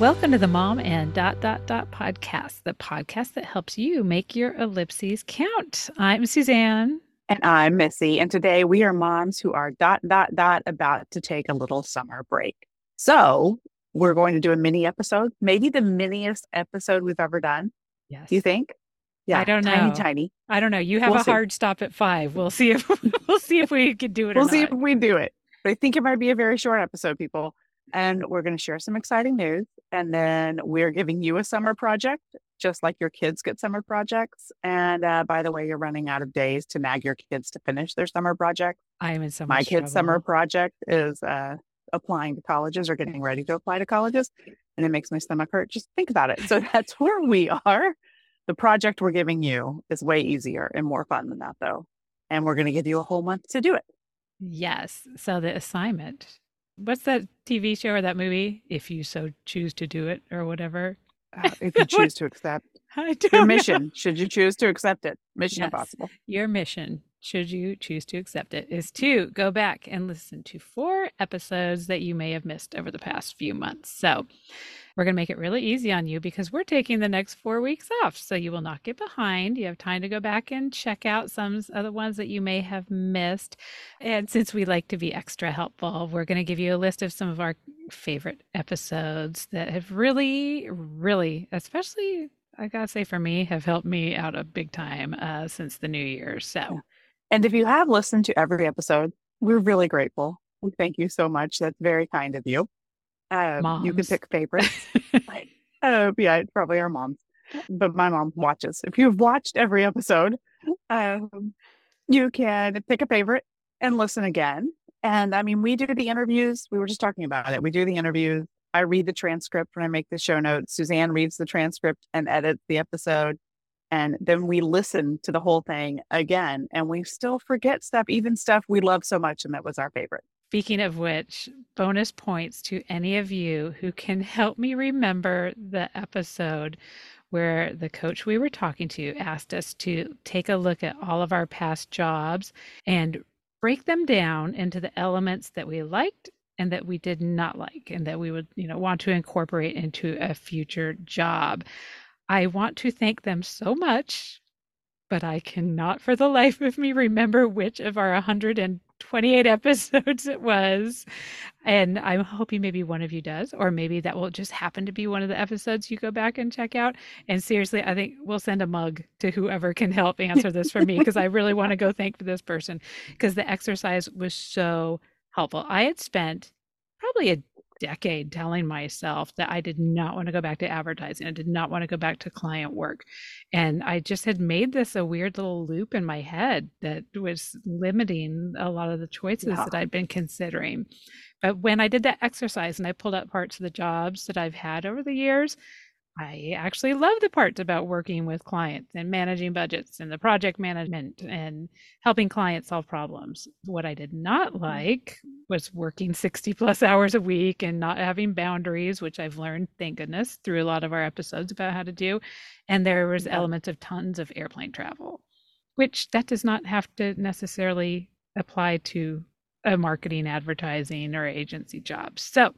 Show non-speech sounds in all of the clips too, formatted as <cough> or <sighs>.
Welcome to the Mom and Dot Dot Dot podcast, the podcast that helps you make your ellipses count. I'm Suzanne. And I'm Missy. And today we are moms who are dot dot dot about to take a little summer break. So we're going to do a mini episode, maybe the miniest episode we've ever done. Yes. Do you think? Yeah, I don't know. Tiny, I don't know. You have We'll a see. hard stop at five. We'll see if <laughs> we'll see if we can do it. We'll or see not. if we do it. But I think it might be a very short episode, people. And we're going to share some exciting news. And then we're giving you a summer project, just like your kids get summer projects. And uh, by the way, you're running out of days to nag your kids to finish their summer project. I am in so My kid's summer project is uh, applying to colleges or getting ready to apply to colleges. And it makes my stomach hurt. Just think about it. So <laughs> that's where we are. The project we're giving you is way easier and more fun than that, though. And we're going to give you a whole month to do it. Yes. So the assignment. What's that TV show or that movie? If you so choose to do it or whatever. Uh, if you <laughs> choose to accept your know. mission, should you choose to accept it? Mission Yes. Impossible. Your mission, should you choose to accept it, is to go back and listen to four episodes that you may have missed over the past few months. So, we're going to make it really easy on you because we're taking the next four weeks off. So, you will not get behind. You have time to go back and check out some of the ones that you may have missed. And since we like to be extra helpful, we're going to give you a list of some of our favorite episodes that have really, really, especially I gotta say, for me, have helped me out a big time uh, since the new year. So, And if you have listened to every episode, we're really grateful. We thank you so much. That's very kind of you. Um, you can pick favorites. <laughs> Uh, yeah, it's probably our moms, but my mom watches. If you've watched every episode, um, you can pick a favorite and listen again. And I mean, we do the interviews. We were just talking about it. We do the interviews. I read the transcript when I make the show notes. Suzanne reads the transcript and edits the episode. And then we listen to the whole thing again. And we still forget stuff, even stuff we love so much. And that was our favorite. speaking of which, bonus points to any of you who can <laughs> help me remember the episode where the coach we were talking to asked us to take a look at all of our past jobs and break them down into the elements that we liked and that we did not like and that we would you know want to incorporate into a future job i want to thank them so much but i cannot for the life of me remember which of our 128 episodes it was and i'm hoping maybe one of you does or maybe that will just happen to be one of the episodes you go back and check out and seriously i think we'll send a mug to whoever can help answer this for me because i really want to go thank this person because the exercise was so helpful. I had spent probably a decade telling myself that I did not want to go back to advertising. I did not want to go back to client work. And I just had made this a weird little loop in my head that was limiting a lot of the choices Yeah. that I'd been considering. But when I did that exercise and I pulled out parts of the jobs that I've had over the years, I actually love the parts about working with clients and managing budgets and the project management and helping clients solve problems. What I did not mm-hmm. like was working <laughs> 60 plus hours a week and not having boundaries, which I've learned, thank goodness, through a lot of our episodes about how to do. And there was elements of tons of airplane travel, which that does not have to necessarily apply to a marketing, advertising, or agency job. So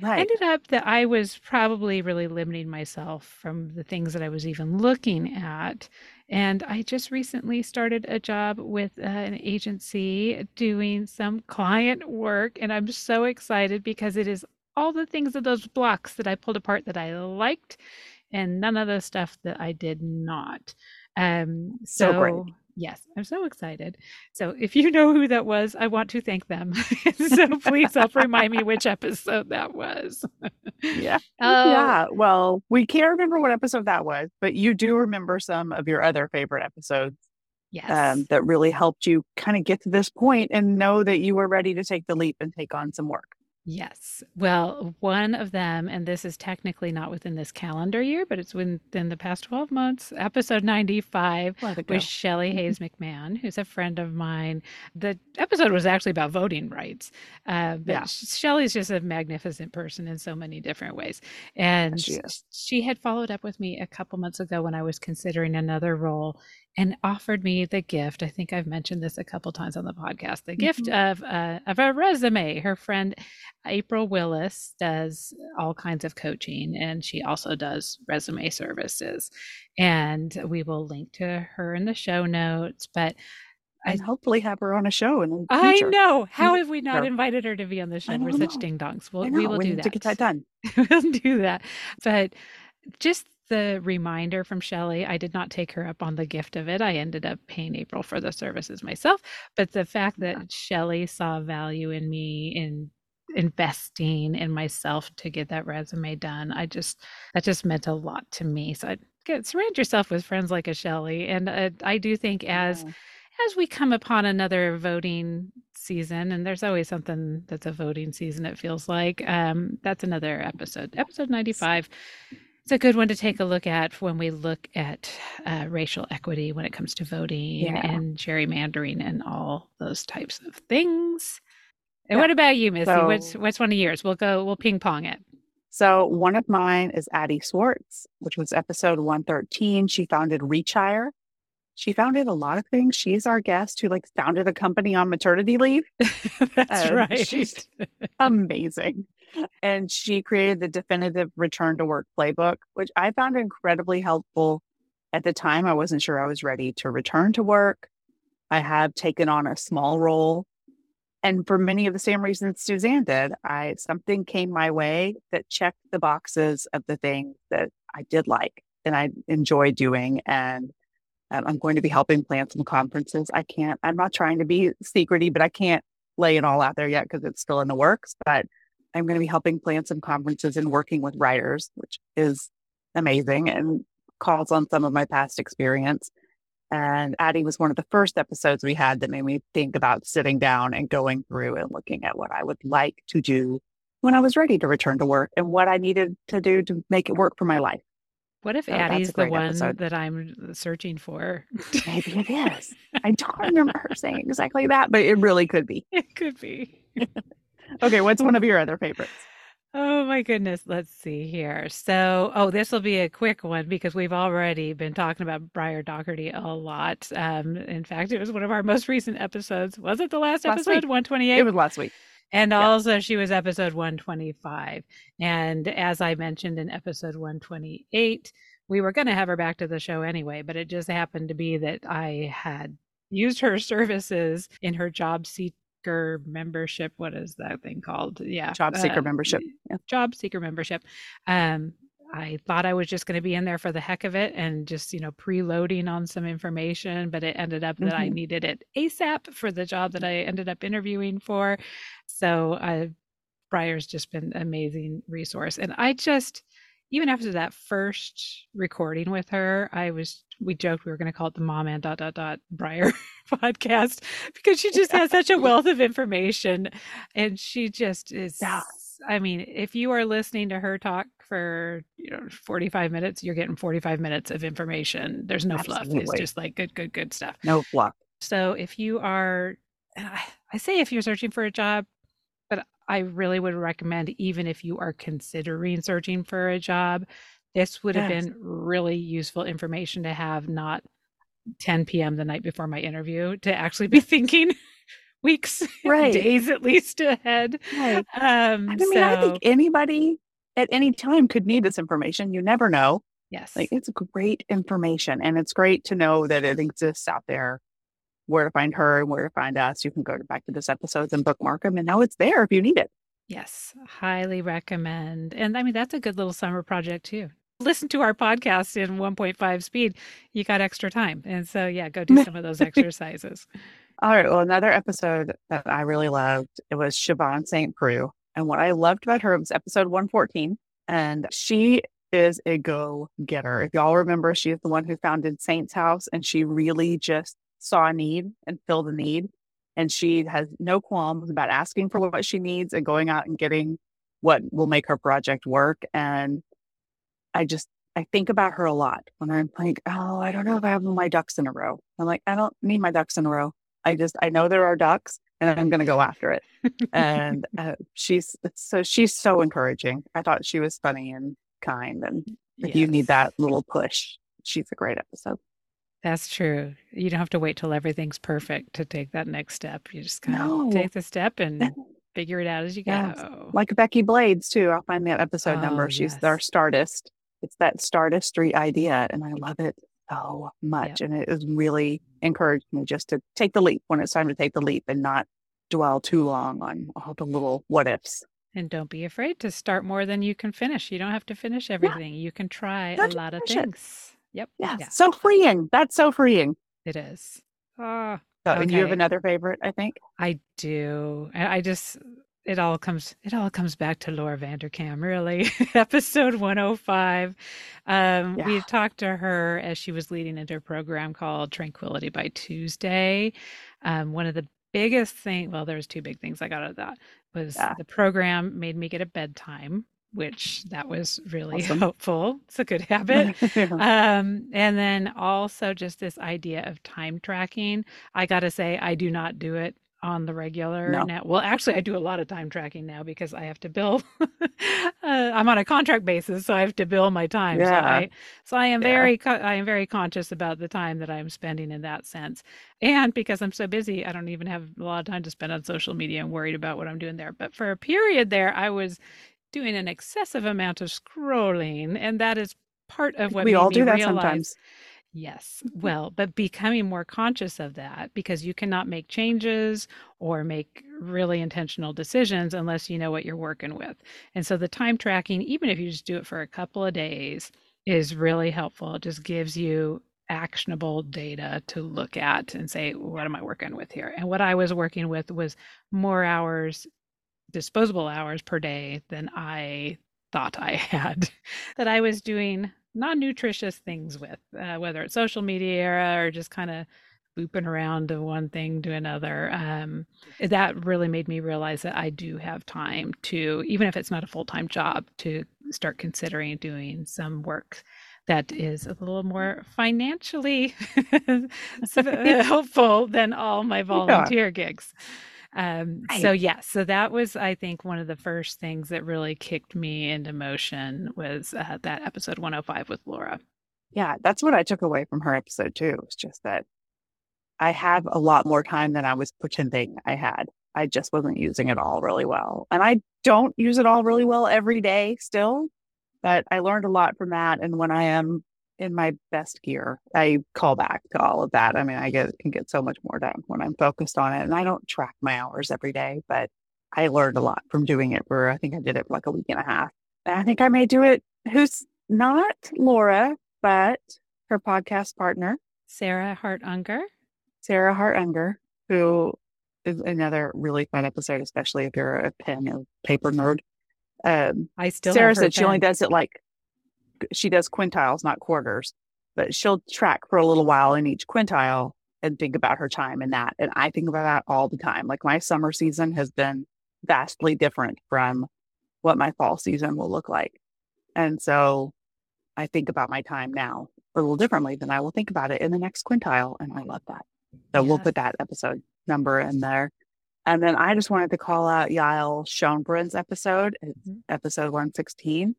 Right. ended up that I was probably really limiting myself from the things that I was even looking at. And I just recently started a job with uh, an agency doing some client work. And I'm so excited because it is all the things of those blocks that I pulled apart that I liked and none of the stuff that I did not. Um, So so, great. Yes, I'm so excited. So if you know who that was, I want to thank them. <laughs> so please help remind me which episode that was. yeah. <laughs> Oh, Yeah. Well, we can't remember what episode that was, but you do remember some of your other favorite episodes yes. um, that really helped you kind of get to this point and know that you were ready to take the leap and take on some work. Yes. Well, one of them, and this is technically not within this calendar year, but it's within the past 12 months, episode 95 Let it with Shelley Hayes McMahon, who's a friend of mine. The episode was actually about voting rights, uh, but Yeah. Sh- Shelley's just a magnificent person in so many different ways. And she she had followed up with me a couple months ago when I was considering another role and offered me the gift. I think I've mentioned this a couple times on the podcast. The mm-hmm. gift of uh, of a resume. Her friend April Willis does all kinds of coaching, and she also does resume services. And we will link to her in the show notes. But and I, hopefully have her on a show in the future. I know. How have we not invited her to be on the show? We're such ding dongs. We'll, we will we do that. To get that done. <laughs> we'll do that. But just the reminder from Shelly. I did not take her up on the gift of it. I ended up paying April for the services myself. But the fact that Shelly saw value in me in investing in myself to get that resume done, I just that just meant a lot to me. So I get surround yourself with friends like a Shelly, and uh, I do think as yeah. as we come upon another voting season, and there's always something that's a voting season. It feels like um, that's another episode, episode ninety five it's a good one to take a look at when we look at uh, racial equity when it comes to voting yeah. and gerrymandering and all those types of things. And yeah. what about you, Missy? So, what's what's one of yours? We'll go. We'll ping pong it. So one of mine is Addie Swartz, which was episode one thirteen. She founded Reachhire. She founded a lot of things. She's our guest who like founded a company on maternity leave. <laughs> That's um, right. She's <laughs> amazing and she created the definitive return to work playbook, which I found incredibly helpful. At the time, I wasn't sure I was ready to return to work. I have taken on a small role. And for many of the same reasons Suzanne did, I something came my way that checked the boxes of the things that I did like and I enjoy doing. And um, I'm going to be helping plan some conferences. I can't, I'm not trying to be secrety, but I can't lay it all out there yet because it's still in the works. But I'm going to be helping plan some conferences and working with writers, which is amazing and calls on some of my past experience. And Addie was one of the first episodes we had that made me think about sitting down and going through and looking at what I would like to do when I was ready to return to work and what I needed to do to make it work for my life. What if so Addie's the one episode. that I'm searching for? Maybe it is. <laughs> I don't remember her saying exactly that, but it really could be. It could be. <laughs> okay, what's one of your other favorites? <laughs> Oh my goodness. Let's see here. So, oh, this will be a quick one because we've already been talking about Briar Doherty a lot. Um, in fact, it was one of our most recent episodes. Was it the last, last episode? 128? It was last week. And yeah. also, she was episode 125. And as I mentioned in episode 128, we were going to have her back to the show anyway, but it just happened to be that I had used her <laughs> services in her job seat seeker membership. What is that thing called? Yeah. Job seeker uh, membership. Yeah. Job seeker membership. Um, I thought I was just going to be in there for the heck of it and just, you know, preloading on some information, but it ended up that mm-hmm. I needed it ASAP for the job that I ended up interviewing for. So uh, Briar's just been an amazing resource. And I just, even after that first recording with her, I was we joked we were going to call it the mom and dot dot dot Briar <laughs> podcast because she just has such a wealth of information, and she just is. Yeah. I mean, if you are listening to her talk for you know 45 minutes, you're getting 45 minutes of information. There's no Absolutely. fluff. It's just like good, good, good stuff. No fluff. So if you are, <sighs> I say if you're searching for a job, I really would recommend, even if you are considering searching for a job, this would have been really useful information to have, not 10 p.m. the night before my interview, to actually be thinking <laughs> weeks, right. days at least ahead. Right. Um, I mean, so, I think anybody at any time could need this information. You never know. Yes. Like it's great information and it's great to know that it exists out there where to find her and where to find us. You can go back to this episodes and bookmark them, and now it's there if you need it. Yes, highly recommend. And I mean, that's a good little summer project too. Listen to our podcast in 1.5 speed. You got extra time. And so, yeah, go do some of those <laughs> exercises. All right. Well, another episode that I really loved, it was Siobhan St. Preux. And what I loved about her was episode 114. And she is a go getter. If y'all remember, she is the one who founded Saints House and she really just saw a need and filled a need. And she has no qualms about asking for what she needs and going out and getting what will make her project work. And I just, I think about her a lot when I'm like, oh, I don't know if I have my ducks in a row. I'm like, I don't need my ducks in a row. I just, I know there are ducks and I'm going to go after it. and <laughs> uh, she's, so she's so encouraging. I thought she was funny and kind. And if yes. you need that little push, she's a great episode. That's true. You don't have to wait till everything's perfect to take that next step. You just kind of No. take the step and figure it out as you Yes. go. Like Becky Blades, too. I'll find that episode Oh, number. She's our yes. Stardust. It's that Stardust Street idea, and I love it so much. And it has really encouraged me just to take the leap when it's time to take the leap and not dwell too long on all the little what ifs. And don't be afraid to start more than you can finish. You don't have to finish everything. You can try a lot of things. it. Yep. Yeah. Yeah. So freeing. That's so freeing. It is. Ah. So, and you have another favorite, I think. I do. I I just it all comes it all comes back to Laura Vanderkam, really. <laughs> Episode 105. Um, we Yeah. had talked to her as she was leading into a program called Tranquility by Tuesday. Um, one of the biggest thing, well, there's two big things I got out of that was Yeah. the program made me get a bedtime, which that was really Awesome. helpful. It's a good <laughs> habit. Um, and then also just this idea of time tracking. I gotta say, I do not do it on the regular No. now. Well, actually, I do a lot of time tracking now because I have to bill. <laughs> uh, I'm on a contract basis, so I have to bill my time. So Yeah. I, so I am Yeah. very, co- I am very conscious about the time that I'm spending in that sense. And because I'm so busy, I don't even have a lot of time to spend on social media and worried about what I'm doing there. But for a period there, I was doing an excessive amount of scrolling, and that is part of what we all do that realize sometimes. Yes. <laughs> Well, but becoming more conscious of that because you cannot make changes or make really intentional decisions unless you know what you're working with. And so the time tracking, even if you just do it for a couple of days, is really helpful. It just gives you actionable data to look at and say, what am I working with here? And what I was working with was more hours, disposable hours per day than I thought I <laughs> had, that I was doing non-nutritious things with, uh, whether it's social media or just kind of booping around to one thing to another. Um, that really made me realize that I do have time to, even if it's not a full-time job, to start considering doing some work that is a little more financially <laughs> <laughs> uh, helpful than all my volunteer gigs. Um, so yeah, so that was, I think, one of the first things that really kicked me into motion was uh, that episode 105 with Laura. Yeah, that's what I took away from her episode too. It's just that I have a lot more time than I was pretending I had. I just wasn't using it all really well. And I don't use it all really well every day still, but I learned a lot from that. And when I am in my best gear, I call back to all of that. I mean, I get can get so much more done when I'm focused on it. And I don't track my hours every day, but I learned a lot from doing it for I think I did it for like a week and a half. And I think I may do it who's not Laura, but her podcast partner, Sarah Hart Unger. Sarah Hart Unger, who is another really fun episode, especially if you're a pen and paper nerd. Um, I still Sarah said she only does it like she does quintiles, not quarters, but she'll track for a little while in each quintile and think about her time in that. And I think about that all the time. Like my summer season has been vastly different from what my fall season will look like. And so I think about my time now a little differently than I will think about it in the next quintile. And I love that. So we'll put that episode number in there. And then I just wanted to call out Yael Schonbrun's episode. It's Mhm. episode 116.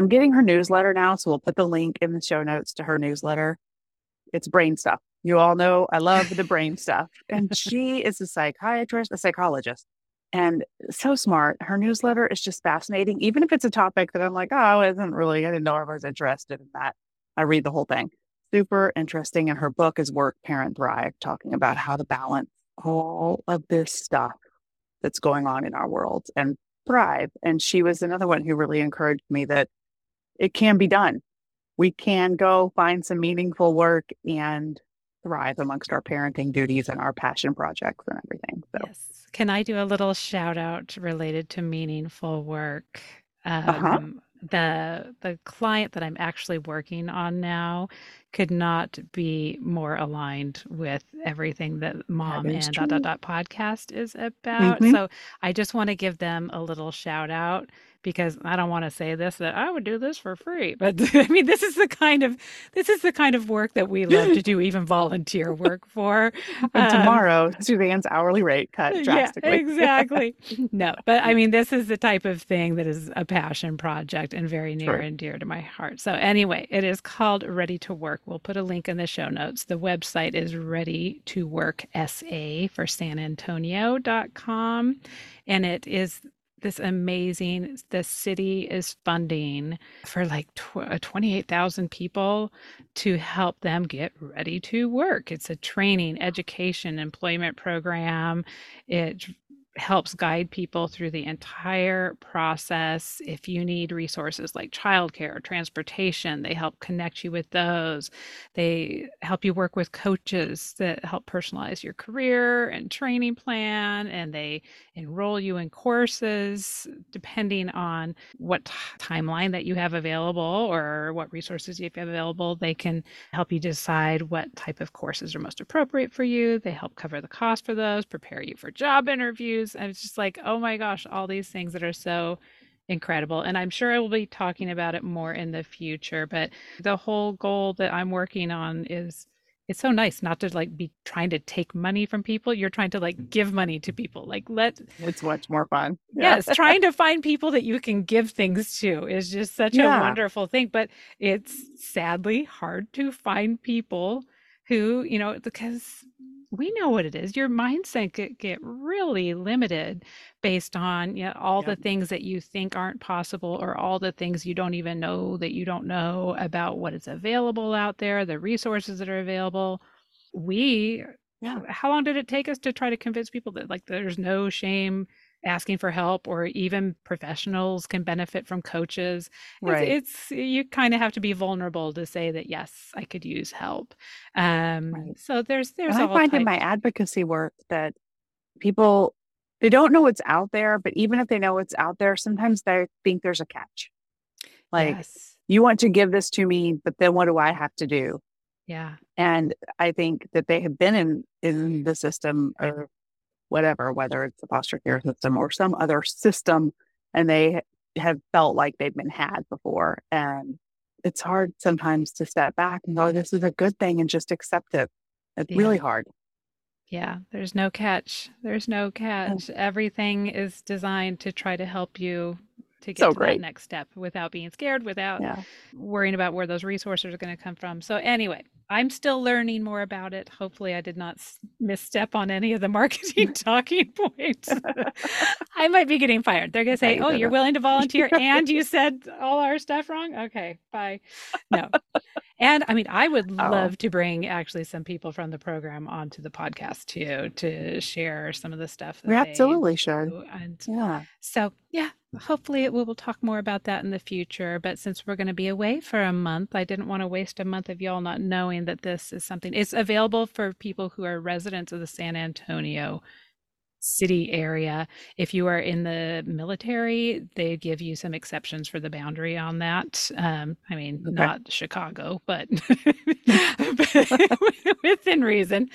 I'm getting her newsletter now, so we'll put the link in the show notes to her newsletter. It's brain stuff. You all know I love the brain <laughs> stuff. And she is a psychiatrist, a psychologist, and so smart. Her newsletter is just fascinating, even if it's a topic that I'm like, oh, I wasn't really, I didn't know I was interested in that. I read the whole thing. Super interesting. And her book is Work, Parent, Thrive, talking about how to balance all of this stuff that's going on in our world and thrive. And she was another one who really encouraged me that it can be done. We can go find some meaningful work and thrive amongst our parenting duties and our passion projects and everything. So, Yes. Can I do a little shout out related to meaningful work? Uh-huh. Um, the the client that I'm actually working on now could not be more aligned with everything that mom is and dot dot dot podcast is about. Mhm. So I just want to give them a little shout out because I don't want to say this that I would do this for free. But <laughs> I mean, this is the kind of this is the kind of work that we love to <laughs> do, even volunteer work for. And um, tomorrow, Suzanne's hourly rate cut <laughs> drastically. Yeah, exactly. no, but I mean, this is the type of thing that is a passion project and very near sure. and dear to my heart. So anyway, it is called Ready to Work. We'll put a link in the show notes. The website is Ready to Work SA for San Antonio.com. And it is this amazing the city is funding for like tw- uh, 28,000 people to help them get ready to work. It's a training, education, employment program. It helps guide people through the entire process. If you need resources like childcare or transportation, they help connect you with those. They help you work with coaches that help personalize your career and training plan, and they enroll you in courses depending on what t- timeline that you have available or what resources you have available. They can help you decide what type of courses are most appropriate for you. They help cover the cost for those, prepare you for job interviews and it's just like, oh my gosh, all these things that are so incredible. And I'm sure I will be talking about it more in the future. But the whole goal that I'm working on is it's so nice not to like be trying to take money from people. You're trying to like mm. give money to people. Like let it's much more fun. Yeah. Yes, trying to find people that you can give things to is just such yeah. a wonderful thing. But it's sadly hard to find people who, you know, because we know what it is. Your mindset could get really limited based on you know, all the things that you think aren't possible or all the things you don't even know that you don't know about what is available out there, the resources that are available. We, yeah. how long did it take us to try to convince people that like there's no shame asking for help or even professionals can benefit from coaches right it's, it's you kind of have to be vulnerable to say that yes i could use help um right. so there's there's i find types. in my advocacy work that people they don't know what's out there but even if they know what's out there sometimes they think there's a catch like yes. you want to give this to me but then what do i have to do yeah and i think that they have been in in the system or whatever, whether it's the foster care system or some other system, and they have felt like they've been had before. And it's hard sometimes to step back and go, oh, this is a good thing and just accept it. It's yeah. really hard. Yeah, there's no catch. There's no catch. Everything is designed to try to help you to get so to great. that next step without being scared, without yeah. worrying about where those resources are going to come from. So, anyway, I'm still learning more about it. Hopefully, I did not misstep on any of the <laughs> marketing <laughs> talking points. <laughs> I might be getting fired. They're going to say, "Oh, you're willing to volunteer, and you said all our stuff wrong." Okay, bye. No, and I mean, I would oh. love to bring actually some people from the program onto the podcast too to share some of the stuff. we absolutely should. And yeah. So yeah, hopefully we will talk more about that in the future. But since we're going to be away for a month, I didn't want to waste a month of y'all not knowing that this is something. It's available for people who are residents of the San Antonio city area. If you are in the military, they give you some exceptions for the boundary on that. Um, I mean, okay. not Chicago, but, <laughs> <laughs> within reason.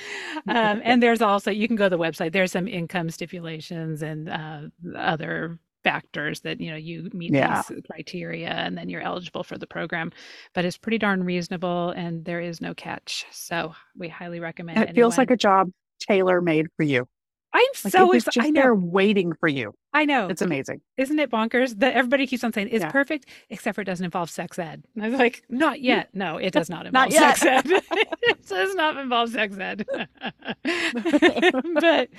Um, and there's also, you can go to the website, there's some income stipulations and uh, other factors that you know you meet yeah. these criteria and then you're eligible for the program but it's pretty darn reasonable and there is no catch so we highly recommend it feels like a job tailor made for you I'm like so excited. I know. They're waiting for you. I know. It's amazing. Isn't it bonkers that everybody keeps on saying it's yeah. perfect, except for it doesn't involve sex ed? And I was like, <laughs> not yet. No, it does not <laughs> involve not sex ed. <laughs> it does not involve sex ed. but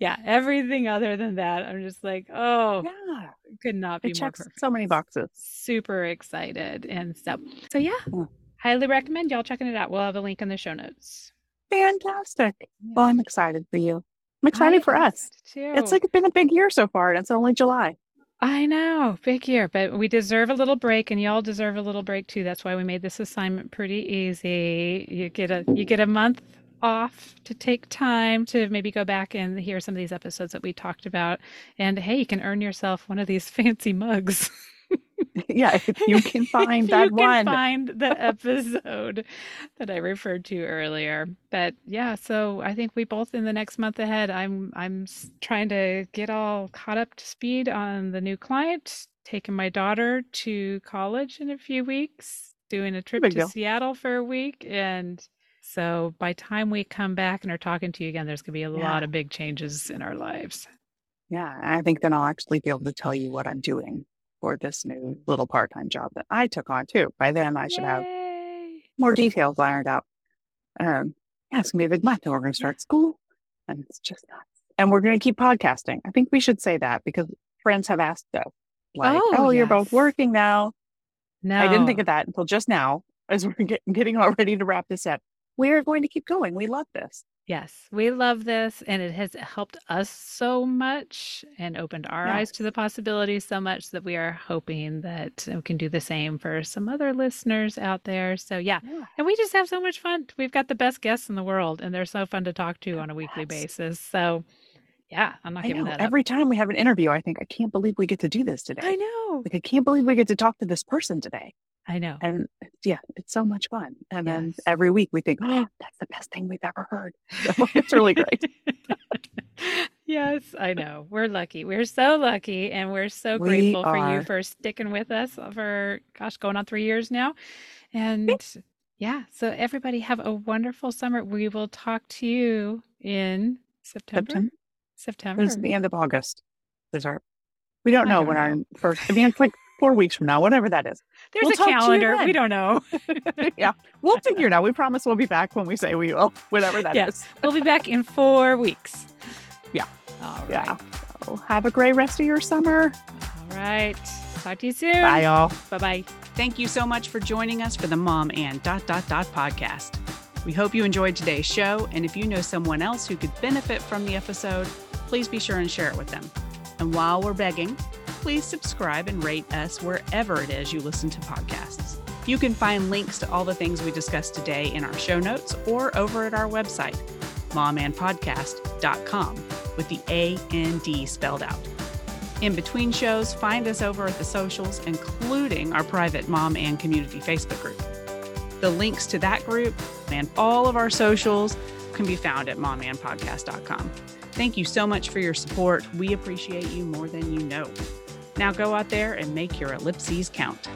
yeah, everything other than that, I'm just like, oh, yeah. could not be it more perfect. So many boxes. Super excited. And so, so yeah, yeah, highly recommend y'all checking it out. We'll have a link in the show notes. Fantastic. Well, I'm excited for you. I'm excited I for us. Too. It's like been a big year so far, and it's only July. I know, big year, but we deserve a little break, and y'all deserve a little break too. That's why we made this assignment pretty easy. You get a you get a month off to take time to maybe go back and hear some of these episodes that we talked about, and hey, you can earn yourself one of these <laughs> fancy mugs. <laughs> yeah, if you can <laughs> find that you one. can find the <laughs> episode that I referred to earlier. But yeah, so I think we both in the next month ahead. I'm I'm trying to get all caught up to speed on the new client, taking my daughter to college in a few weeks, doing a trip Big to deal. Seattle for a week, and so by time we come back and are talking to you again, there's going to be a Yeah. lot of big changes in our lives. Yeah, I think then I'll actually be able to tell you what I'm doing for this new little part-time job that I took on too. By then, I should have more details ironed out. Um, yeah, it's gonna be a big month, and we're gonna start school, and it's just nuts. And we're gonna keep podcasting. I think we should say that because friends have asked us, like, Oh, "Oh, you're both working now." No, I didn't think of that until just now, as we're <laughs> get, getting all ready to wrap this up. We are going to keep going. We love this. Yes, we love this, and it has helped us so much and opened our eyes to the possibilities so much that we are hoping that we can do the same for some other listeners out there. So, yeah, Yeah. and we just have so much fun. We've got the best guests in the world, and they're so fun to talk to on a weekly basis. So, yeah, I'm not I giving know. that up. Every time we have an interview, I think I can't believe we get to do this today. I know. Like I can't believe we get to talk to this person today. I know. And yeah, it's so much fun. And then every week we think, oh, <gasps> that's the best thing we've ever heard. <laughs> So it's really great. yes, I know. We're lucky. We're so lucky, and we're so We grateful for you for sticking with us for, gosh, going on three years now. And yeah, so everybody have a wonderful summer. We will talk to you in September. September. September. It's the end of August. There's our, we don't I know don't when our know. first, I mean, it's like four weeks from now, whatever that is. There's we'll a talk to you calendar. We don't know. <laughs> yeah, we'll figure it out. We promise we'll be back when we say we will, whatever that is. Yes. we'll be back in four weeks. <laughs> Yeah. All right. Yeah. So have a great rest of your summer. All right. Talk to you soon. Bye, y'all. Bye bye. Thank you so much for joining us for the Mom and Dot Dot Dot podcast. We hope you enjoyed today's show, and if you know someone else who could benefit from the episode, please be sure and share it with them. And while we're begging, please subscribe and rate us wherever it is you listen to podcasts. You can find links to all the things we discussed today in our show notes or over at our website, momandpodcast.com, with the A and D spelled out. In between shows, find us over at the socials, including our private mom and community Facebook group. The links to that group and all of our socials can be found at momandpodcast.com. Thank you so much for your support. We appreciate you more than you know. Now go out there and make your ellipses count.